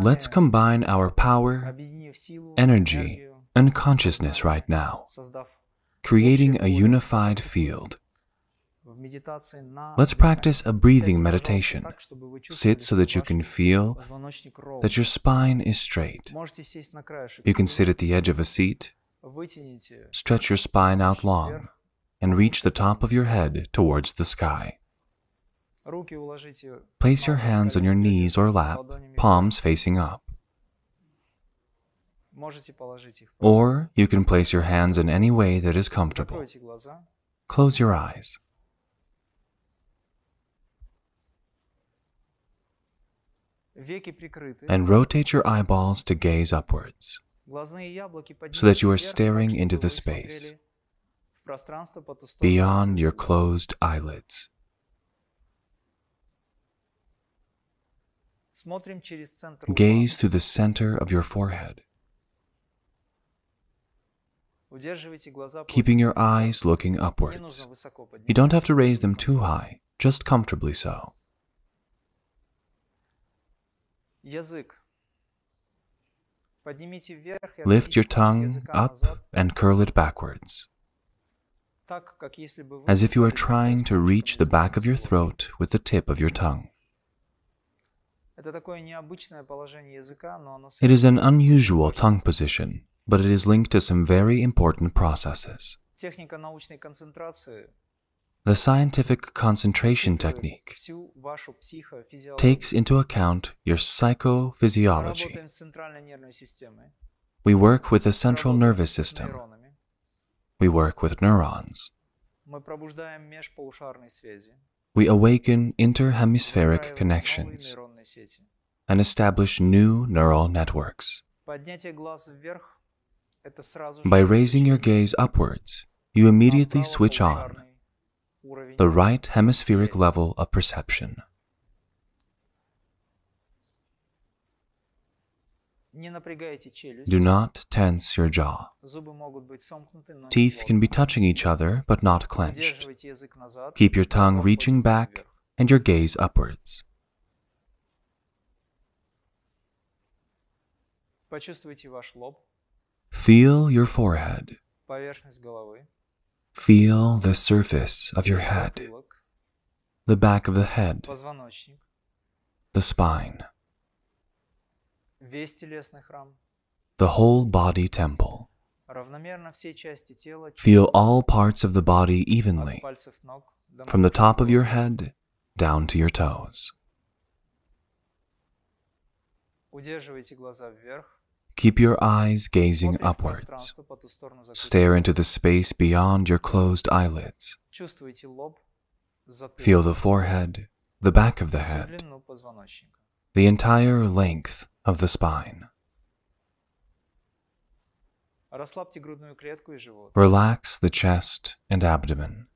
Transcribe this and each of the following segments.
Let's combine our power, energy, and consciousness right now, creating a unified field. Let's practice a breathing meditation. Sit so that you can feel that your spine is straight. You can sit at the edge of a seat, stretch your spine out long, and reach the top of your head towards the sky. Place your hands on your knees or lap, palms facing up. Or you can place your hands in any way that is comfortable. Close your eyes. And rotate your eyeballs to gaze upwards so that you are staring into the space beyond your closed eyelids. Gaze to the center of your forehead, keeping your eyes looking upwards. You don't have to raise them too high, just comfortably so. Lift your tongue up and curl it backwards, as if you are trying to reach the back of your throat with the tip of your tongue. It is an unusual tongue position, but it is linked to some very important processes. The scientific concentration technique takes into account your psychophysiology. We work with the central nervous system. We work with neurons we awaken interhemispheric connections and establish new neural networks. By raising your gaze upwards, you immediately switch on the right hemispheric level of perception. Do not tense your jaw. Teeth can be touching each other but not clenched. Keep your tongue reaching back and your gaze upwards. Feel your forehead. Feel the surface of your head, the back of the head, the spine the whole body temple. Feel all parts of the body evenly, from the top of your head down to your toes. Keep your eyes gazing upwards. Stare into the space beyond your closed eyelids. Feel the forehead, the back of the head, the entire length of the spine. Relax the chest and abdomen.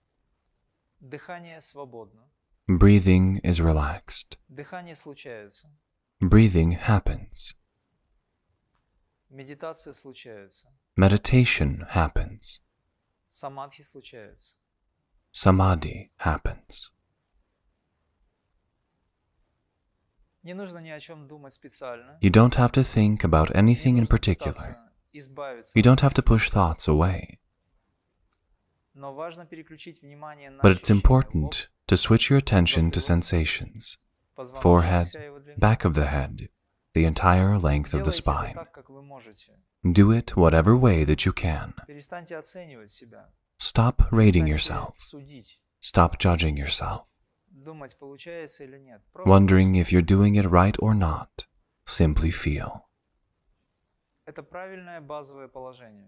Breathing is relaxed. Breathing happens. Meditation happens. Samadhi happens. You don't have to think about anything in particular. You don't have to push thoughts away. But it's important to switch your attention to sensations forehead, back of the head, the entire length of the spine. Do it whatever way that you can. Stop rating yourself. Stop judging yourself wondering if you're doing it right or not. Simply feel.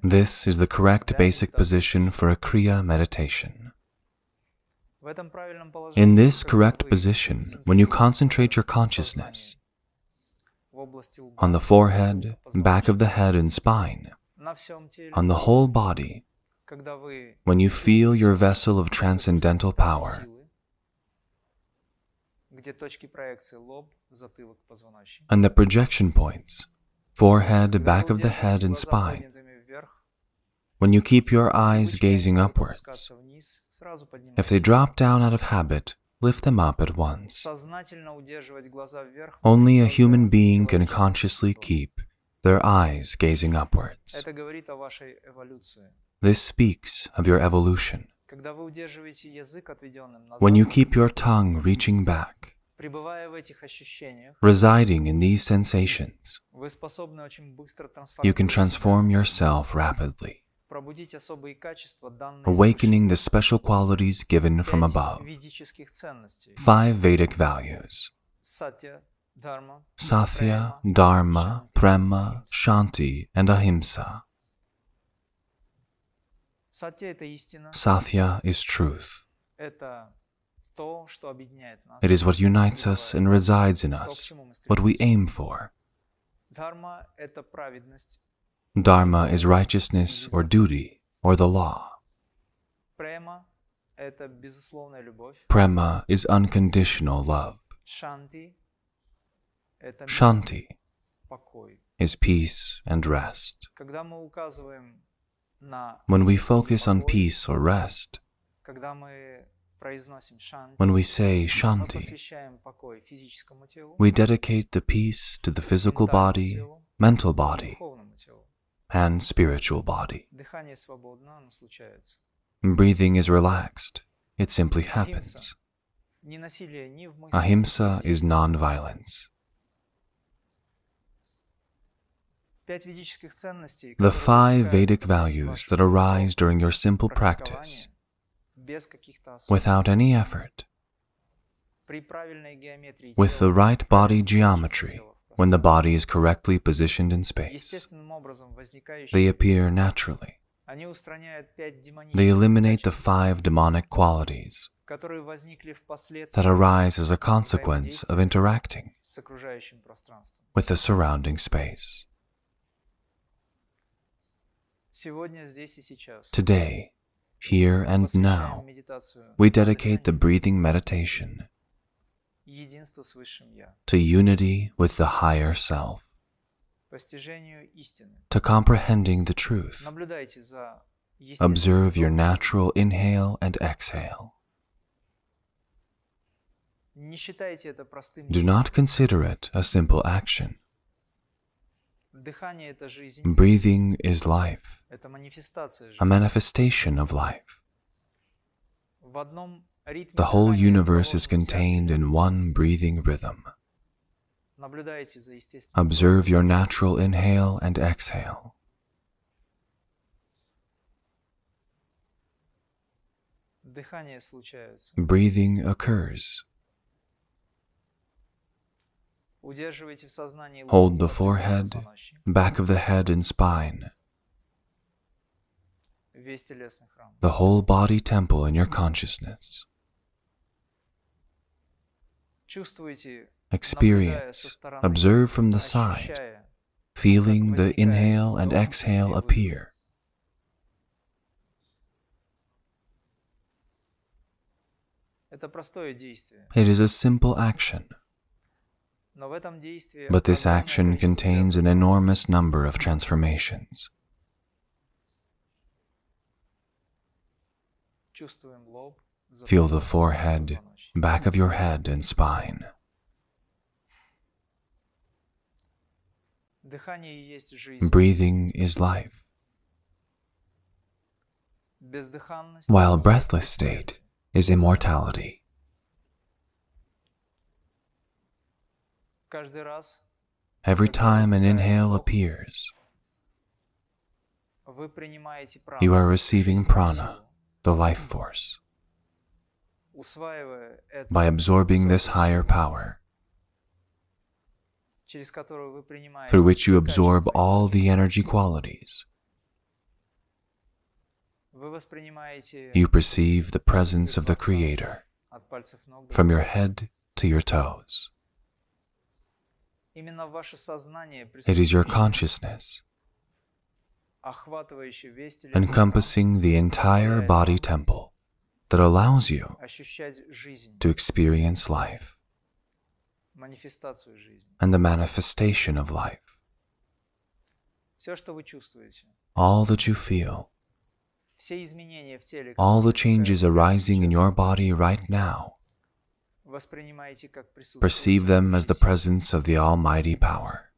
This is the correct basic position for a Kriya meditation. In this correct position, when you concentrate your consciousness on the forehead, back of the head, and spine, on the whole body, when you feel your vessel of transcendental power, and the projection points forehead, back of the head, and spine. When you keep your eyes gazing upwards, if they drop down out of habit, lift them up at once. Only a human being can consciously keep their eyes gazing upwards. This speaks of your evolution. When you keep your tongue reaching back, residing in these sensations, you can transform yourself rapidly, awakening the special qualities given from above. five Vedic values. Satya, Dharma, Prema, Shanti, and Ahimsa. Satya is truth. It is what unites us and resides in us, what we aim for. Dharma is righteousness or duty or the law. Prema is unconditional love. Shanti is peace and rest when we focus on peace or rest, when we say Shanti, we dedicate the peace to the physical body, mental body, and spiritual body. Breathing is relaxed, it simply happens. Ahimsa is non violence. the five Vedic values that arise during your simple practice without any effort, with the right body geometry, when the body is correctly positioned in space, they appear naturally. They eliminate the five demonic qualities that arise as a consequence of interacting with the surrounding space. Today, here and now, we dedicate the breathing meditation to unity with the higher self, to comprehending the truth. Observe your natural inhale and exhale. Do not consider it a simple action. Breathing is life, a manifestation of life. The whole universe is contained in one breathing rhythm. Observe your natural inhale and exhale. Breathing occurs. Hold the forehead, back of the head, and spine, the whole body temple in your consciousness. Experience, observe from the side, feeling the inhale and exhale appear. It is a simple action. But this action contains an enormous number of transformations. Feel the forehead, back of your head, and spine. Breathing is life. While breathless state is immortality. Every time an inhale appears, you are receiving prana, the life force. By absorbing this higher power, through which you absorb all the energy qualities, you perceive the presence of the Creator from your head to your toes. It is your consciousness encompassing the entire body temple that allows you to experience life and the manifestation of life. All that you feel, all the changes arising in your body right now, Perceive them as the presence of the Almighty power.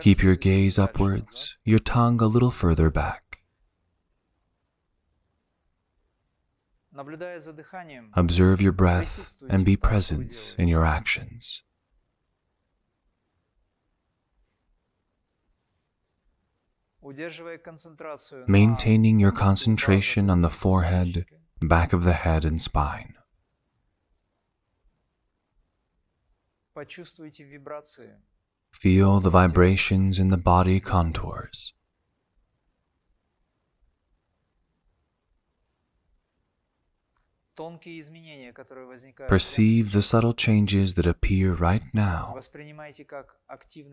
Keep your gaze upwards, your tongue a little further back. Observe your breath and be present in your actions. maintaining your concentration on the forehead, back of the head, and spine. Feel the vibrations in the body contours. Perceive the subtle changes that appear right now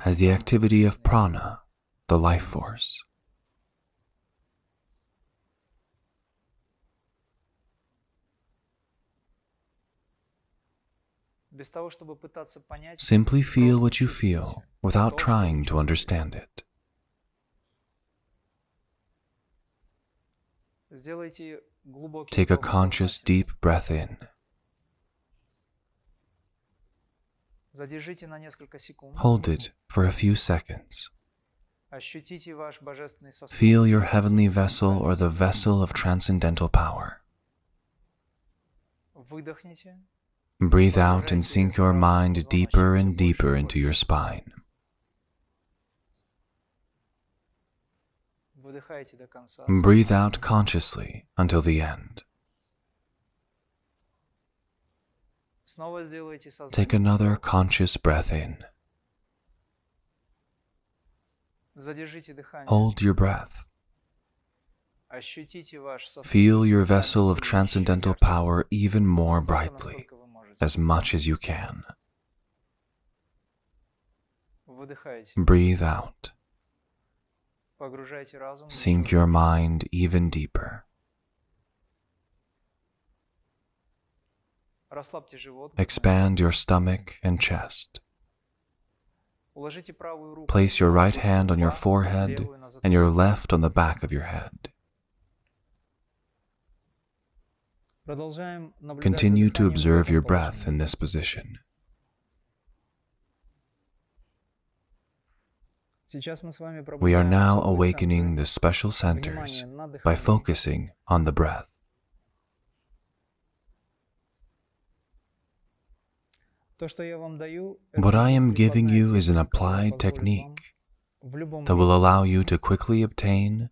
as the activity of prana, the life force. Simply feel what you feel without trying to understand it. Take a conscious deep breath in. Hold it for a few seconds. Feel your heavenly vessel or the vessel of transcendental power. Breathe out and sink your mind deeper and deeper into your spine. Breathe out consciously until the end. Take another conscious breath in. Hold your breath. Feel your vessel of transcendental power even more brightly, as much as you can. Breathe out. Sink your mind even deeper. Expand your stomach and chest. Place your right hand on your forehead and your left on the back of your head. Continue to observe your breath in this position. We are now awakening the special centers by focusing on the breath. What I am giving you is an applied technique that will allow you to quickly obtain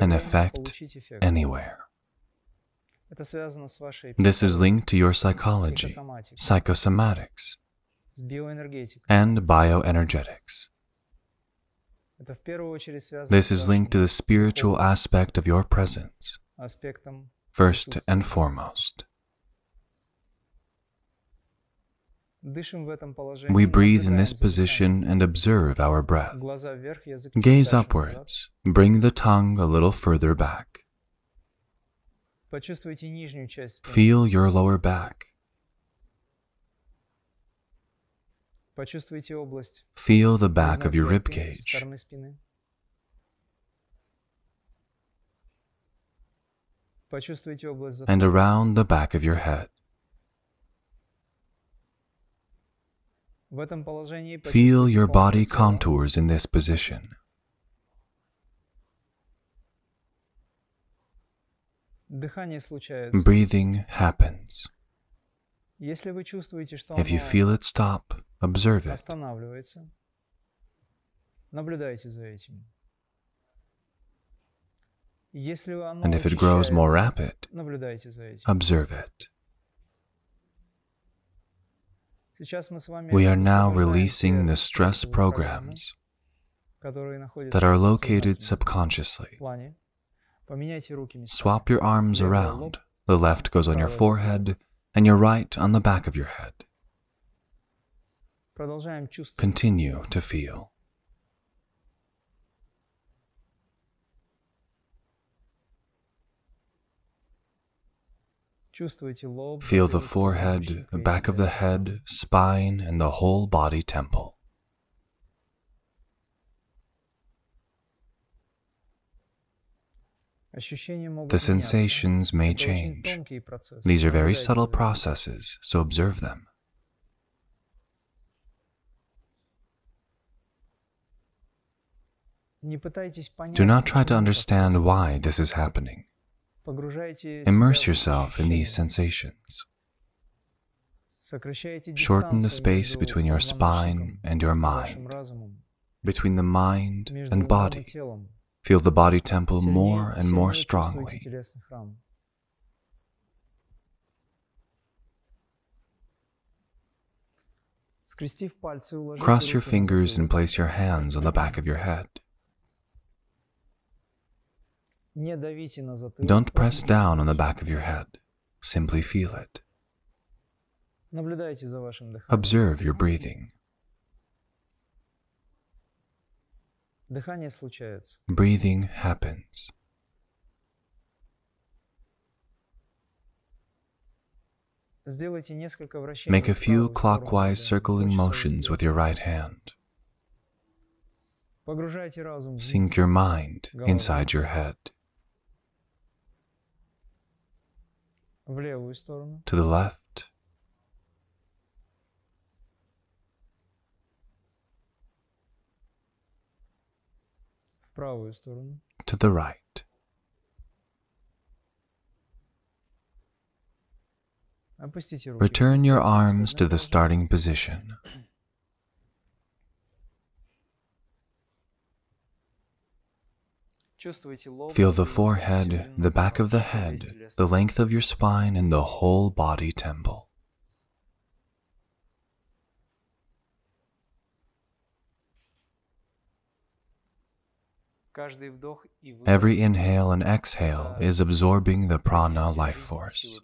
an effect anywhere. This is linked to your psychology, psychosomatics, and bioenergetics. This is linked to the spiritual aspect of your presence, first and foremost. We breathe in this position and observe our breath. Gaze upwards, bring the tongue a little further back. Feel your lower back. Feel the back of your ribcage. And around the back of your head. Feel your body contours in this position. Breathing happens. If you feel it stop, observe it. And if it grows more rapid, observe it. We are now releasing the stress programs that are located subconsciously. Swap your arms around. The left goes on your forehead and your right on the back of your head. Continue to feel. Feel the forehead, the back of the head, spine, and the whole body temple. The sensations may change. These are very subtle processes, so observe them. Do not try to understand why this is happening. Immerse yourself in these sensations. Shorten the space between your spine and your mind, between the mind and body. Feel the body temple more and more strongly. Cross your fingers and place your hands on the back of your head. Don't press down on the back of your head. Simply feel it. Observe your breathing. Breathing happens. Make a few clockwise circling motions with your right hand. Sink your mind inside your head. to the left, to the right. Return your arms to the starting position. Feel the forehead, the back of the head, the length of your spine, and the whole body temple. Every inhale and exhale is absorbing the prana life force.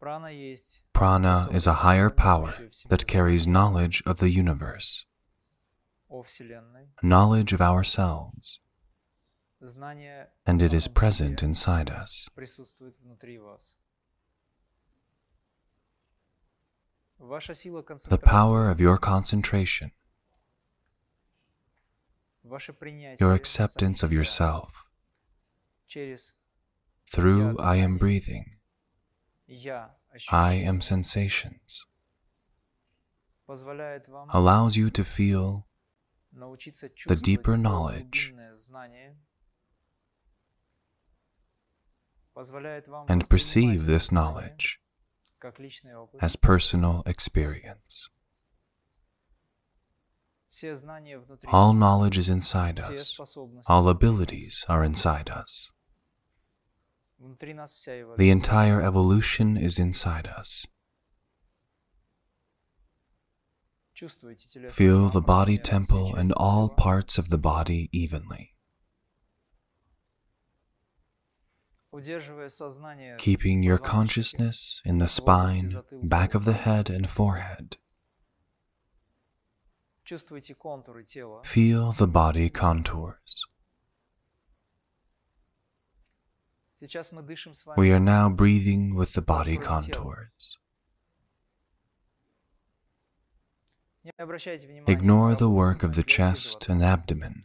Prana is a higher power that carries knowledge of the universe knowledge of ourselves, and it is present inside us. The power of your concentration, your acceptance of yourself, through I am breathing, I am sensations, allows you to feel the deeper knowledge and perceive this knowledge as personal experience. All knowledge is inside us. All abilities are inside us. The entire evolution is inside us. Feel the body temple and all parts of the body evenly. Keeping your consciousness in the spine, back of the head, and forehead. Feel the body contours. We are now breathing with the body contours. Ignore the work of the chest and abdomen.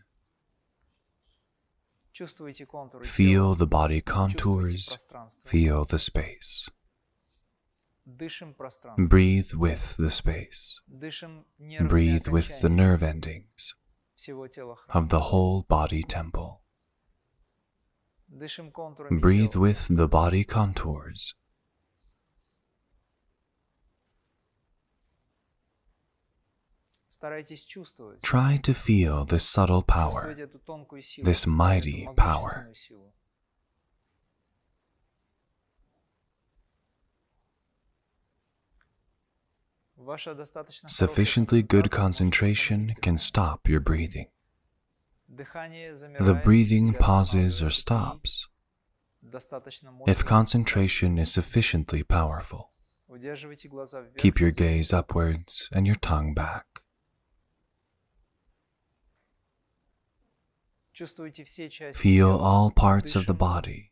Feel the body contours, feel the space. Breathe with the space. Breathe with the nerve endings of the whole body temple. Breathe with the body contours, Try to feel this subtle power, this mighty power. Sufficiently good concentration can stop your breathing. The breathing pauses or stops if concentration is sufficiently powerful. Keep your gaze upwards and your tongue back. Feel all parts of the body.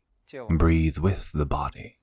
Breathe with the body.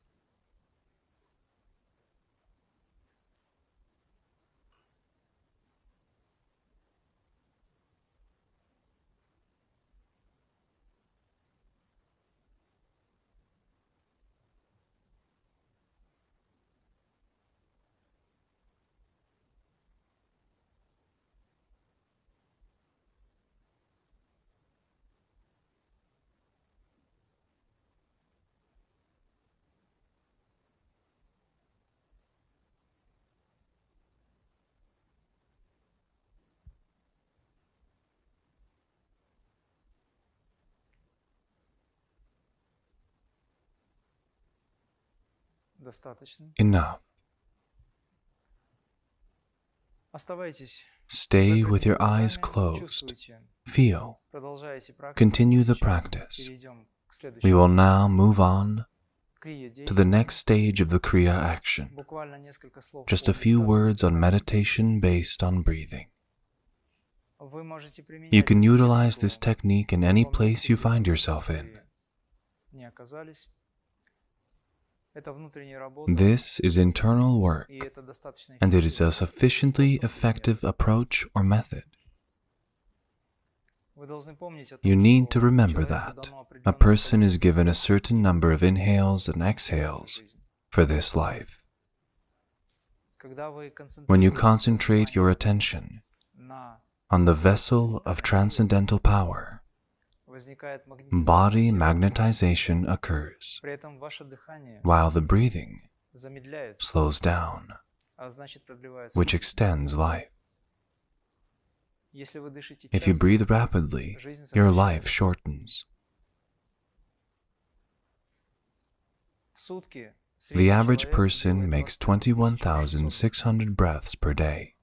Enough. Stay with your eyes closed. Feel. Continue the practice. We will now move on to the next stage of the Kriya action. Just a few words on meditation based on breathing. You can utilize this technique in any place you find yourself in. This is internal work, and it is a sufficiently effective approach or method. You need to remember that. a person is given a certain number of inhales and exhales for this life. When you concentrate your attention on the vessel of transcendental power, body magnetization occurs, while the breathing slows down, which extends life. If you breathe rapidly, your life shortens. The average person makes 21,600 breaths per day.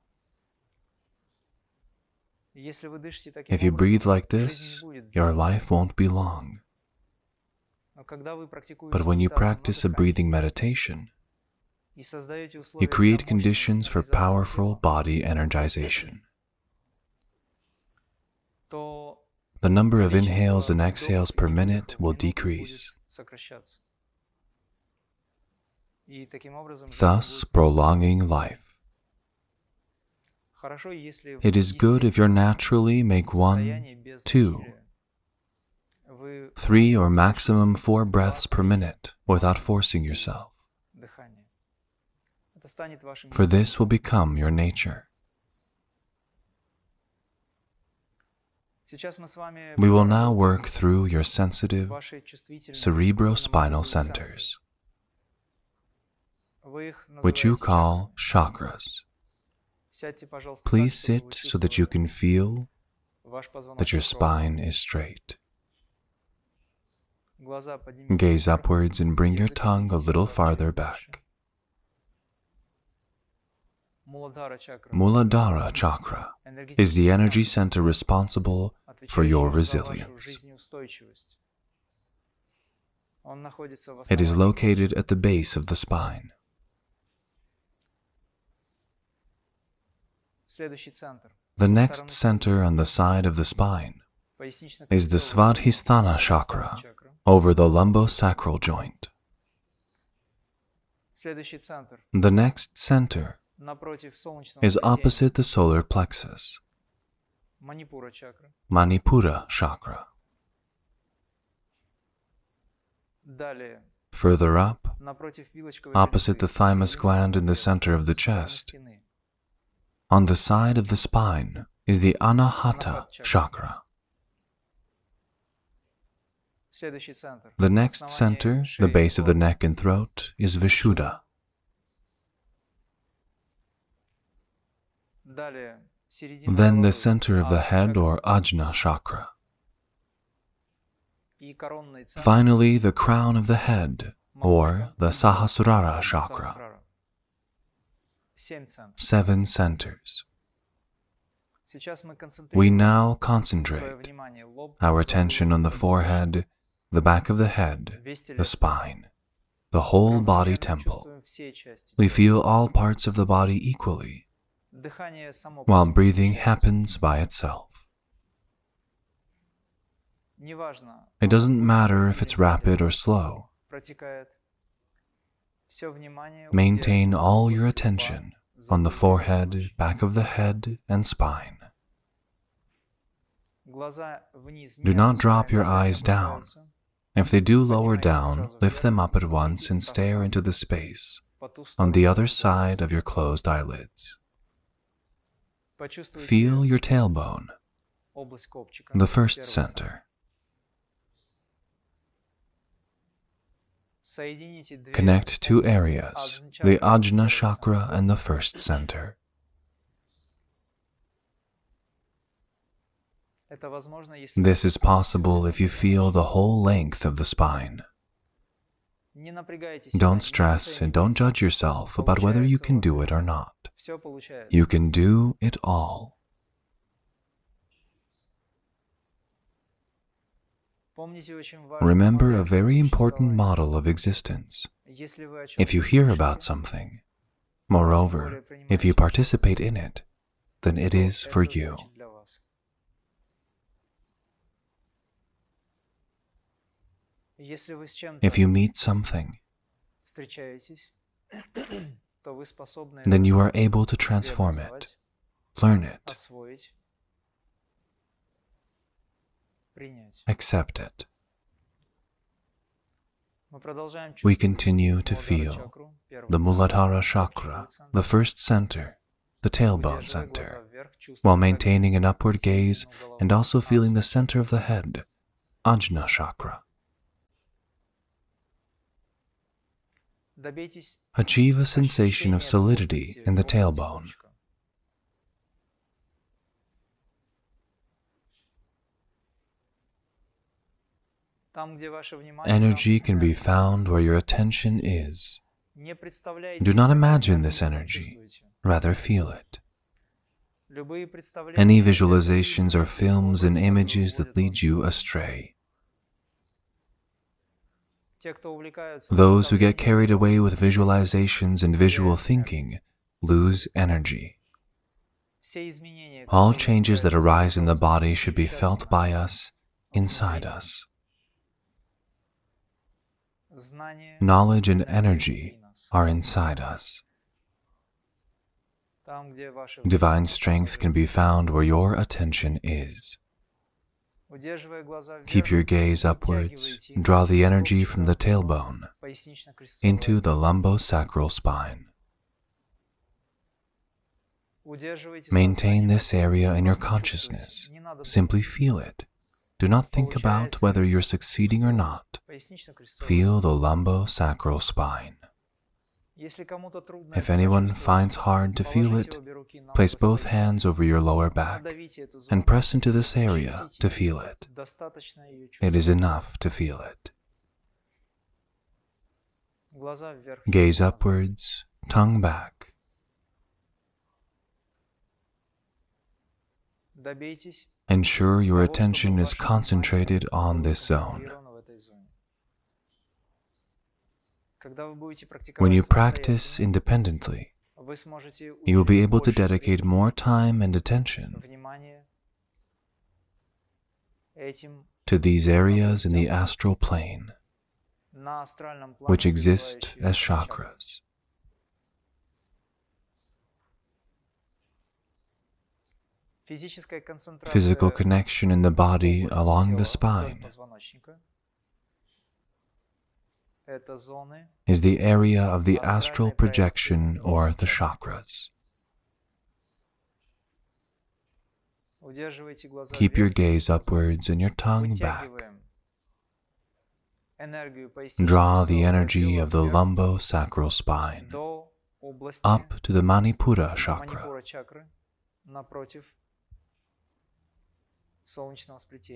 If you breathe like this, your life won't be long. But when you practice a breathing meditation, you create conditions for powerful body energization. The number of inhales and exhales per minute will decrease. Thus, prolonging life. It is good if you naturally make one, two, three, or maximum four breaths per minute without forcing yourself. For this will become your nature. We will now work through your sensitive cerebrospinal centers, which you call chakras. Please sit so that you can feel that your spine is straight. Gaze upwards and bring your tongue a little farther back. Muladhara chakra is the energy center responsible for your resilience. It is located at the base of the spine. The next center on the side of the spine is the Svadhisthana chakra over the lumbosacral joint. The next center is opposite the solar plexus, Manipura chakra. Further up, opposite the thymus gland in the center of the chest, on the side of the spine is the Anahata chakra. The next center, the base of the neck and throat, is Vishuddha. Then the center of the head or Ajna chakra. Finally, the crown of the head or the Sahasrara chakra seven centers. We now concentrate our attention on the forehead, the back of the head, the spine, the whole body temple. We feel all parts of the body equally, while breathing happens by itself. It doesn't matter if it's rapid or slow. Maintain all your attention on the forehead, back of the head, and spine. Do not drop your eyes down. If they do lower down, lift them up at once and stare into the space on the other side of your closed eyelids. Feel your tailbone, the first center. connect two areas, the Ajna chakra and the first center. This is possible if you feel the whole length of the spine. Don't stress and don't judge yourself about whether you can do it or not. You can do it all. Remember a very important model of existence. If you hear about something, moreover, if you participate in it, then it is for you. If you meet something, then you are able to transform it, learn it, accept it. We continue to feel the Muladhara chakra, the first center, the tailbone center, while maintaining an upward gaze and also feeling the center of the head, Ajna chakra. Achieve a sensation of solidity in the tailbone. Energy can be found where your attention is. Do not imagine this energy, rather, feel it. Any visualizations or films and images that lead you astray. Those who get carried away with visualizations and visual thinking lose energy. All changes that arise in the body should be felt by us, inside us knowledge and energy are inside us. Divine strength can be found where your attention is. Keep your gaze upwards, draw the energy from the tailbone into the lumbosacral spine. Maintain this area in your consciousness. Simply feel it. Do not think about whether you're succeeding or not. Feel the lumbosacral spine. If anyone finds hard to feel it, place both hands over your lower back and press into this area to feel it. It is enough to feel it. Gaze upwards, tongue back. Ensure your attention is concentrated on this zone. When you practice independently, you will be able to dedicate more time and attention to these areas in the astral plane, which exist as chakras. physical connection in the body along the spine is the area of the astral projection or the chakras. Keep your gaze upwards and your tongue back. Draw the energy of the lumbosacral spine. up to the Manipura chakra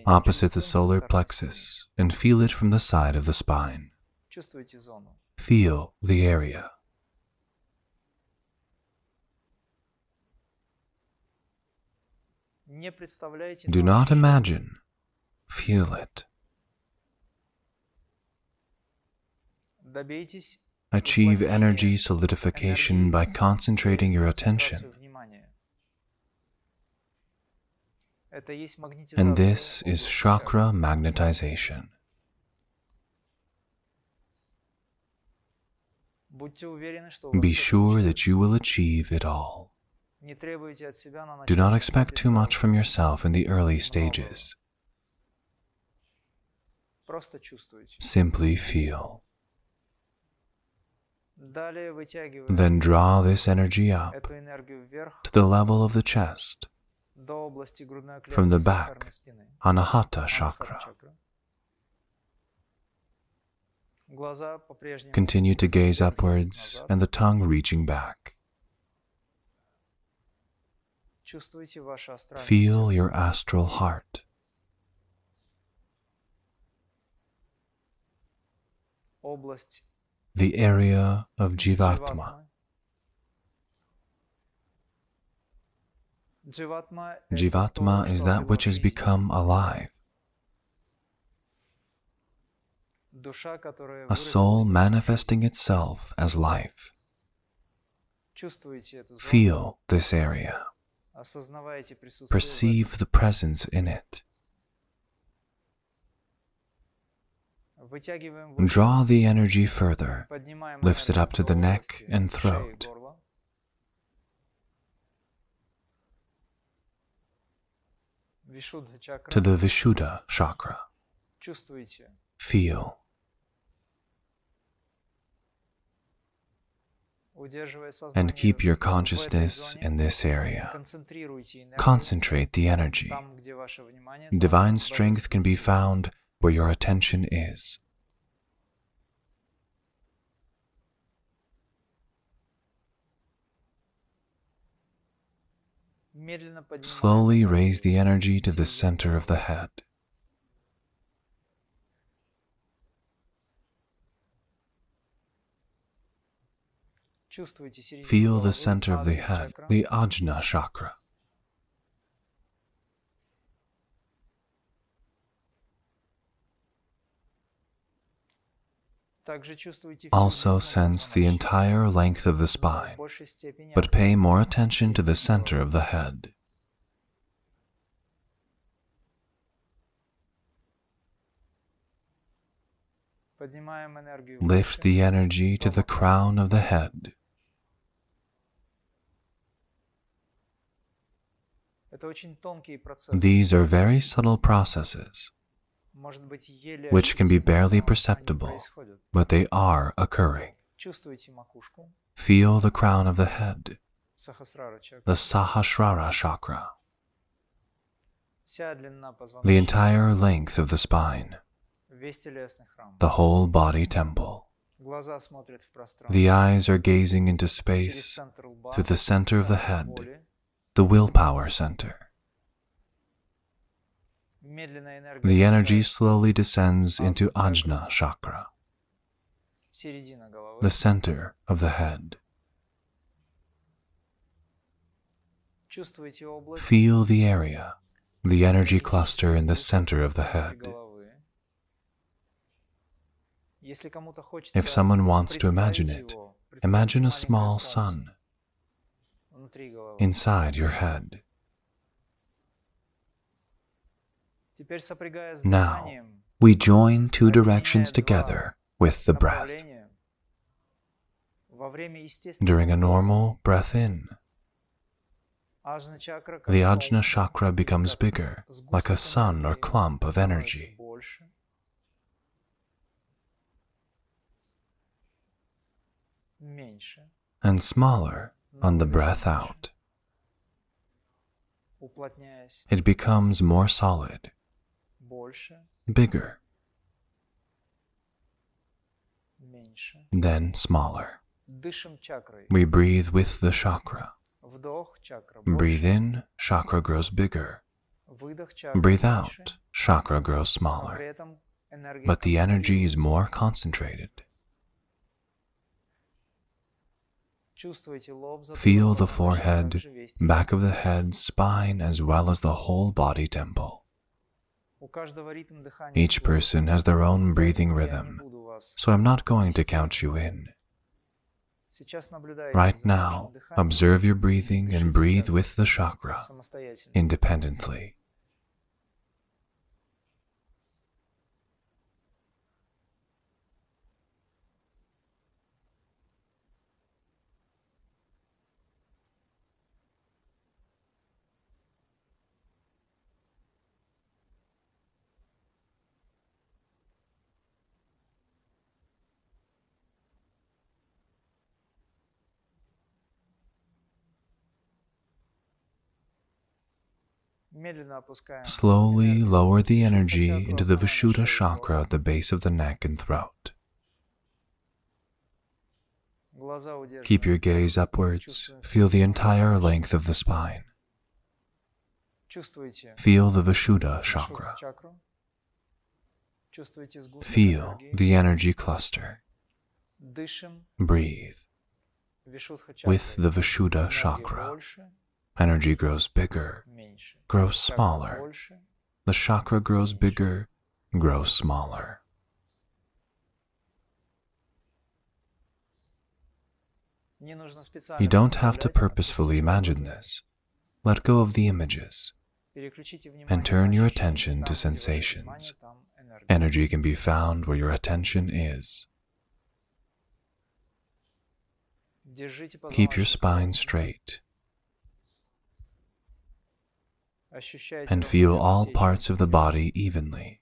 opposite the solar plexus, and feel it from the side of the spine. Feel the area. Do not imagine, feel it. Achieve energy solidification by concentrating your attention And this is chakra magnetization. Be sure that you will achieve it all. Do not expect too much from yourself in the early stages. Simply feel. Then draw this energy up to the level of the chest from the back, Anahata Chakra. Continue to gaze upwards and the tongue reaching back. Feel your astral heart. The area of Jivatma. Jivatma is that which has become alive. A soul manifesting itself as life. Feel this area. Perceive the presence in it. Draw the energy further, lift it up to the neck and throat. to the Vishuddha chakra. Feel. And keep your consciousness in this area. Concentrate the energy. Divine strength can be found where your attention is. Slowly raise the energy to the center of the head. Feel the center of the head, the Ajna chakra. Also sense the entire length of the spine, but pay more attention to the center of the head. Lift the energy to the crown of the head. These are very subtle processes which can be barely perceptible, but they are occurring. Feel the crown of the head, the Sahasrara chakra, the entire length of the spine, the whole body temple. The eyes are gazing into space through the center of the head, the willpower center. The energy slowly descends into Ajna chakra, the center of the head. Feel the area, the energy cluster in the center of the head. If someone wants to imagine it, imagine a small sun inside your head. Now, we join two directions together with the breath. During a normal breath in, the ajna chakra becomes bigger, like a sun or clump of energy. And smaller on the breath out. It becomes more solid bigger, then smaller. We breathe with the chakra. Breathe in, chakra grows bigger. Breathe out, chakra grows smaller. But the energy is more concentrated. Feel the forehead, back of the head, spine, as well as the whole body temple. Each person has their own breathing rhythm, so I'm not going to count you in. Right now, observe your breathing and breathe with the chakra independently. Slowly lower the energy into the Vishuddha chakra at the base of the neck and throat. Keep your gaze upwards. Feel the entire length of the spine. Feel the Vishuddha chakra. Feel the energy cluster. Breathe with the Vishuddha chakra. Energy grows bigger, grows smaller. The chakra grows bigger, grows smaller. You don't have to purposefully imagine this. Let go of the images and turn your attention to sensations. Energy can be found where your attention is. Keep your spine straight. and feel all parts of the body evenly.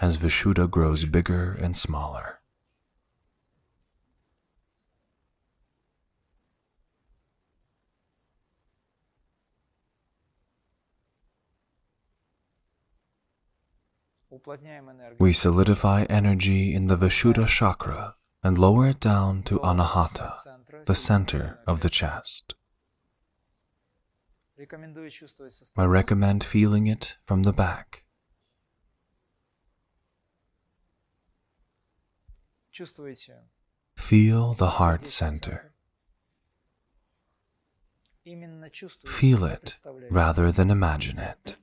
As Vishuddha grows bigger and smaller, we solidify energy in the Vishuddha chakra and lower it down to Anahata, the center of the chest. I recommend feeling it from the back. Feel the heart center. Feel it rather than imagine it.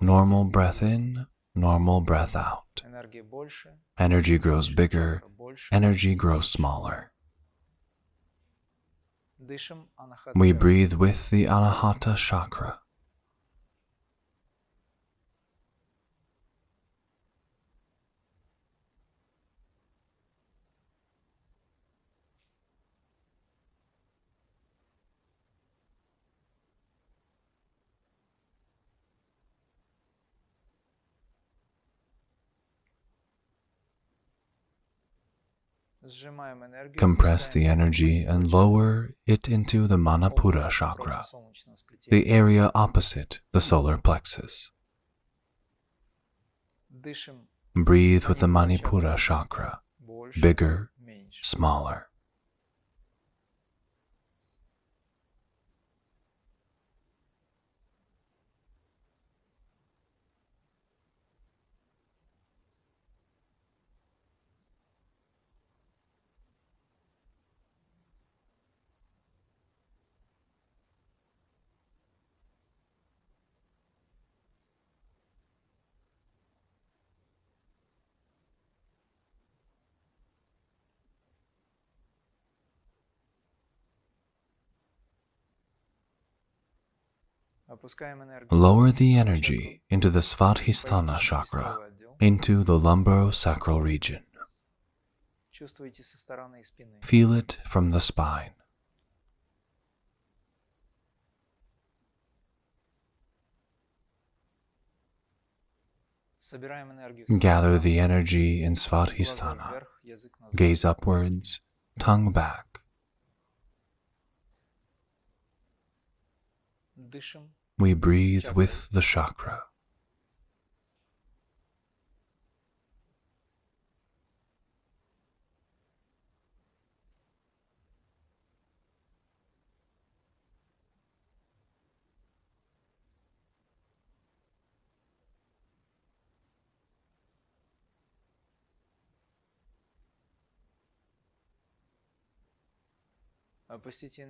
Normal breath in, normal breath out. Energy grows bigger, energy grows smaller. We breathe with the Anahata chakra. compress the energy and lower it into the Manipura chakra, the area opposite the solar plexus. Breathe with the Manipura chakra, bigger, smaller. Lower the energy into the Svadhisthana chakra, into the lumbar sacral region. Feel it from the spine. Gather the energy in Svadhisthana. Gaze upwards, tongue back we breathe with the chakra.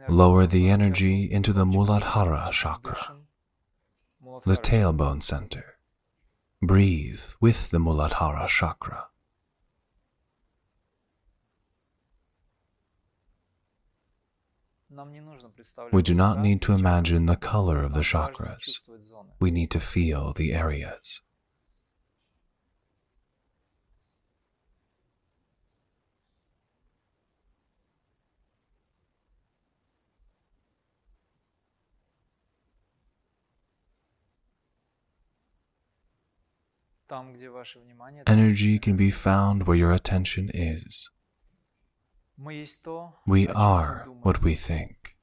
Lower the energy into the Muladhara chakra the tailbone center. Breathe with the Muladhara chakra. We do not need to imagine the color of the chakras. We need to feel the areas. Energy can be found where your attention is. We are what we think.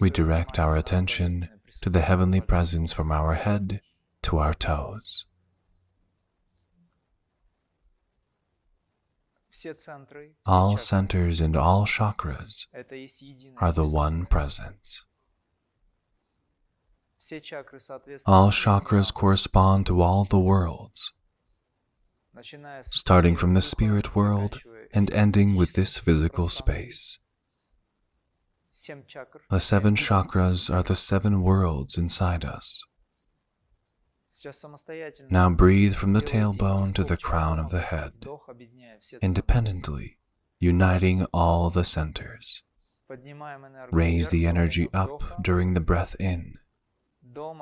We direct our attention to the heavenly presence from our head to our toes. All centers and all chakras are the one presence. All chakras correspond to all the worlds, starting from the spirit world and ending with this physical space. The seven chakras are the seven worlds inside us. Now breathe from the tailbone to the crown of the head, independently, uniting all the centers. Raise the energy up during the breath in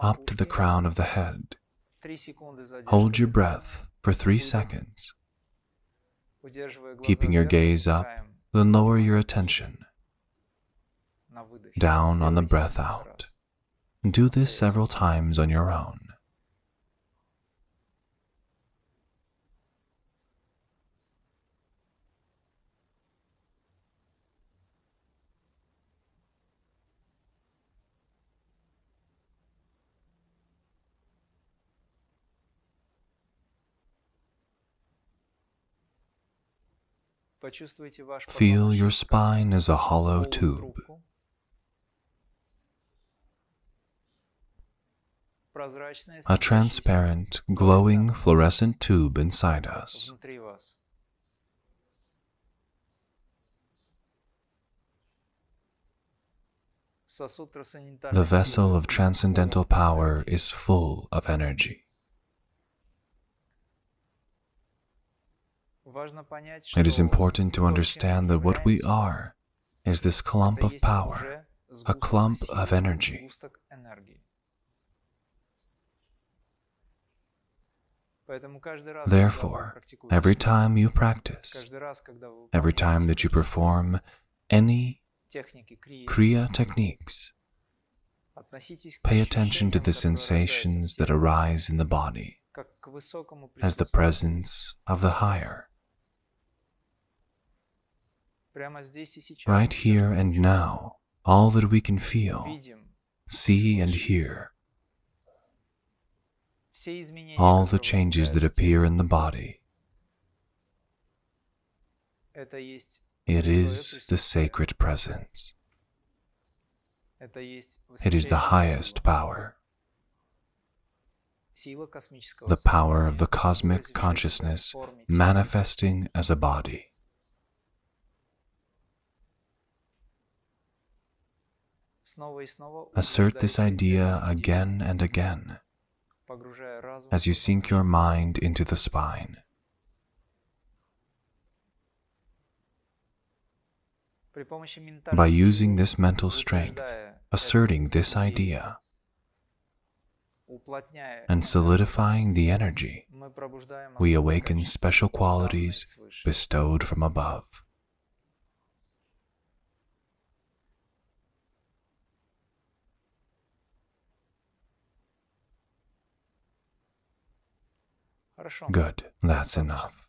up to the crown of the head. Hold your breath for three seconds. Keeping your gaze up, then lower your attention down on the breath out. Do this several times on your own. Feel your spine as a hollow tube. A transparent, glowing fluorescent tube inside us. The vessel of transcendental power is full of energy. It is important to understand that what we are is this clump of power, a clump of energy. Therefore, every time you practice, every time that you perform any Kriya techniques, pay attention to the sensations that arise in the body as the presence of the higher right here and now, all that we can feel, see and hear, all the changes that appear in the body. It is the sacred presence. It is the highest power, the power of the cosmic consciousness manifesting as a body. Assert this idea again and again as you sink your mind into the spine. By using this mental strength, asserting this idea, and solidifying the energy, we awaken special qualities bestowed from above. Good, that's enough.